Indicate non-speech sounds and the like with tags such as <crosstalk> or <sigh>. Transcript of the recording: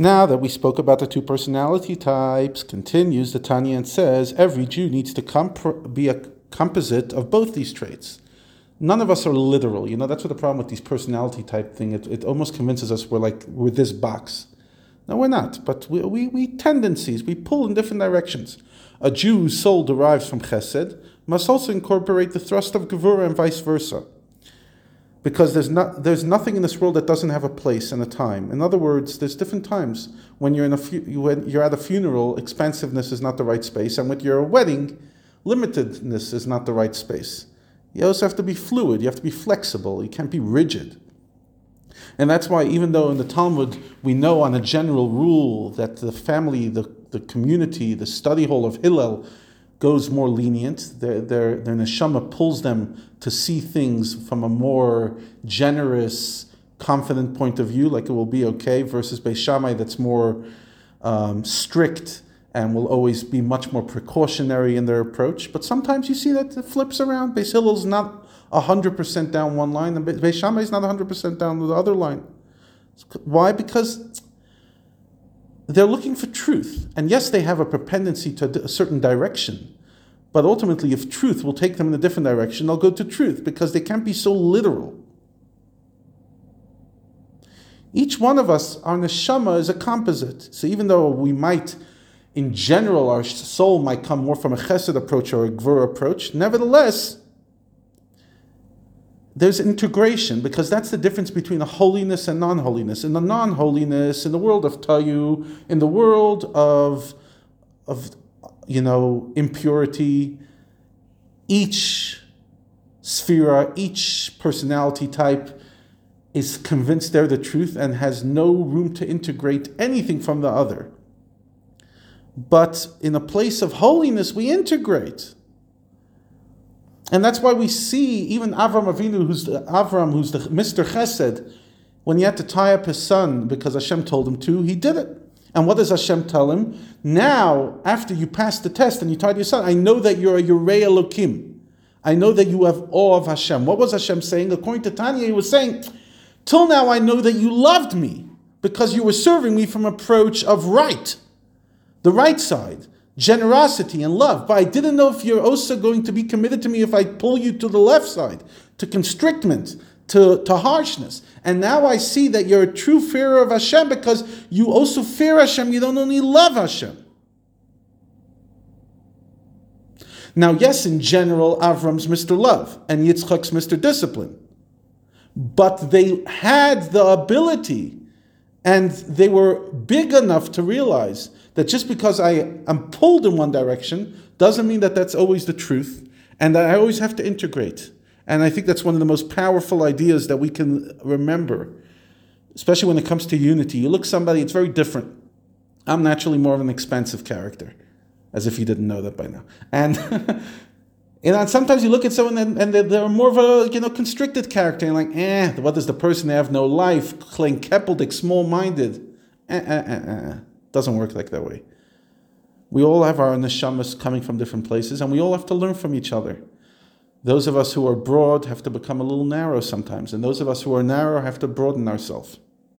Now that we spoke about the two personality types, continues the Tanya and says every Jew needs to comp- be a composite of both these traits. None of us are literal. You know, that's what the problem with these personality type thing. It, it almost convinces us we're like we're this box. No, we're not. But we, we, we tendencies, we pull in different directions. A Jew's soul derives from chesed must also incorporate the thrust of gevura and vice versa. Because there's, not, there's nothing in this world that doesn't have a place and a time. In other words, there's different times. When you're, in a fu- when you're at a funeral, expansiveness is not the right space. And when you're a wedding, limitedness is not the right space. You also have to be fluid, you have to be flexible, you can't be rigid. And that's why, even though in the Talmud we know on a general rule that the family, the, the community, the study hall of Hillel goes more lenient, their, their, their neshama pulls them to see things from a more generous, confident point of view, like it will be okay, versus Beis Shammai that's more um, strict and will always be much more precautionary in their approach. But sometimes you see that it flips around. Beis Hillel's not 100% down one line, and Beis Shammai is not 100% down the other line. Why? Because they're looking for truth. And yes, they have a propendency to a certain direction. But ultimately, if truth will take them in a different direction, they'll go to truth because they can't be so literal. Each one of us, our neshama is a composite. So even though we might, in general, our soul might come more from a chesed approach or a gvur approach, nevertheless, there's integration because that's the difference between a holiness and non-holiness. In the non-holiness, in the world of tohu, in the world of of you know impurity, each sphere, each personality type is convinced they're the truth and has no room to integrate anything from the other. But in a place of holiness, we integrate. And that's why we see even Avram Avinu, who's the, Avram, who's the Mr. Chesed, when he had to tie up his son because Hashem told him to, he did it. And what does Hashem tell him? Now, after you pass the test and you tied your son, I know that you're a Yirei Elokim. I know that you have awe of Hashem. What was Hashem saying? According to Tanya, he was saying, Till now I know that you loved me because you were serving me from approach of right, the right side generosity and love. But I didn't know if you're also going to be committed to me if I pull you to the left side, to constrictment, to, to harshness. And now I see that you're a true fearer of Hashem because you also fear Hashem, you don't only love Hashem. Now, yes, in general, Avram's Mr. Love and Yitzchak's Mr. Discipline. But they had the ability and they were big enough to realize that just because I am pulled in one direction doesn't mean that that's always the truth, and that I always have to integrate. And I think that's one of the most powerful ideas that we can remember, especially when it comes to unity. You look somebody, it's very different. I'm naturally more of an expansive character, as if you didn't know that by now. And <laughs> you know, sometimes you look at someone and, and they're, they're, more of a you know constricted character, and like, eh, what does the person? Have no life, klein keppeldik, small-minded. Eh, eh, eh, eh. Doesn't work like that way. We all have our neshamas coming from different places, and we all have to learn from each other. Those of us who are broad have to become a little narrow sometimes, and those of us who are narrow have to broaden ourselves.